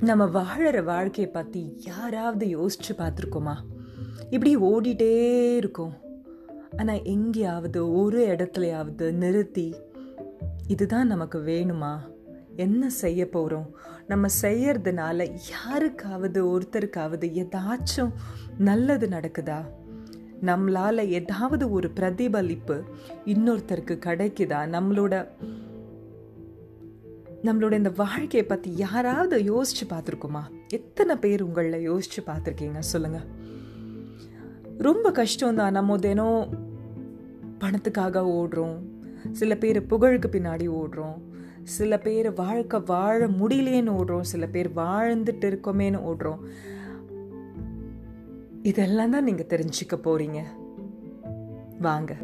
நம்ம வாழற வாழ்க்கையை பற்றி யாராவது யோசிச்சு பார்த்துருக்கோமா? இப்படி ஓடிட்டே இருக்கும். ஆனால் எங்கேயாவது ஒரு இடத்துலையாவது நிறுத்தி இதுதான் நமக்கு வேணுமா? என்ன செய்ய போகிறோம் நம்ம செய்யறதுனால யாருக்காவது ஒருத்தருக்காவது ஏதாச்சும் நல்லது நடக்குதா? நம்மளால ஏதாவது ஒரு பிரதிபலிப்பு இன்னொருத்தருக்கு கிடைக்குதா? நம்மளோட நம்மளோட இந்த வாழ்க்கையை பற்றி யாராவது யோசிச்சு பார்த்துருக்குமா? எத்தனை பேர் உங்களில் யோசிச்சு பார்த்துருக்கீங்க? சொல்லுங்க. ரொம்ப கஷ்டம் தான் நம்ம தினம் பணத்துக்காக ஓடுறோம். சில பேர் புகழுக்கு பின்னாடி ஓடுறோம். சில பேர் வாழ்க்கை வாழ முடியலேன்னு ஓடுறோம். சில பேர் வாழ்ந்துட்டு இருக்கோமேன்னு ஓடுறோம். இதெல்லாம் தான் நீங்கள் தெரிஞ்சுக்க போறீங்க. வாங்க.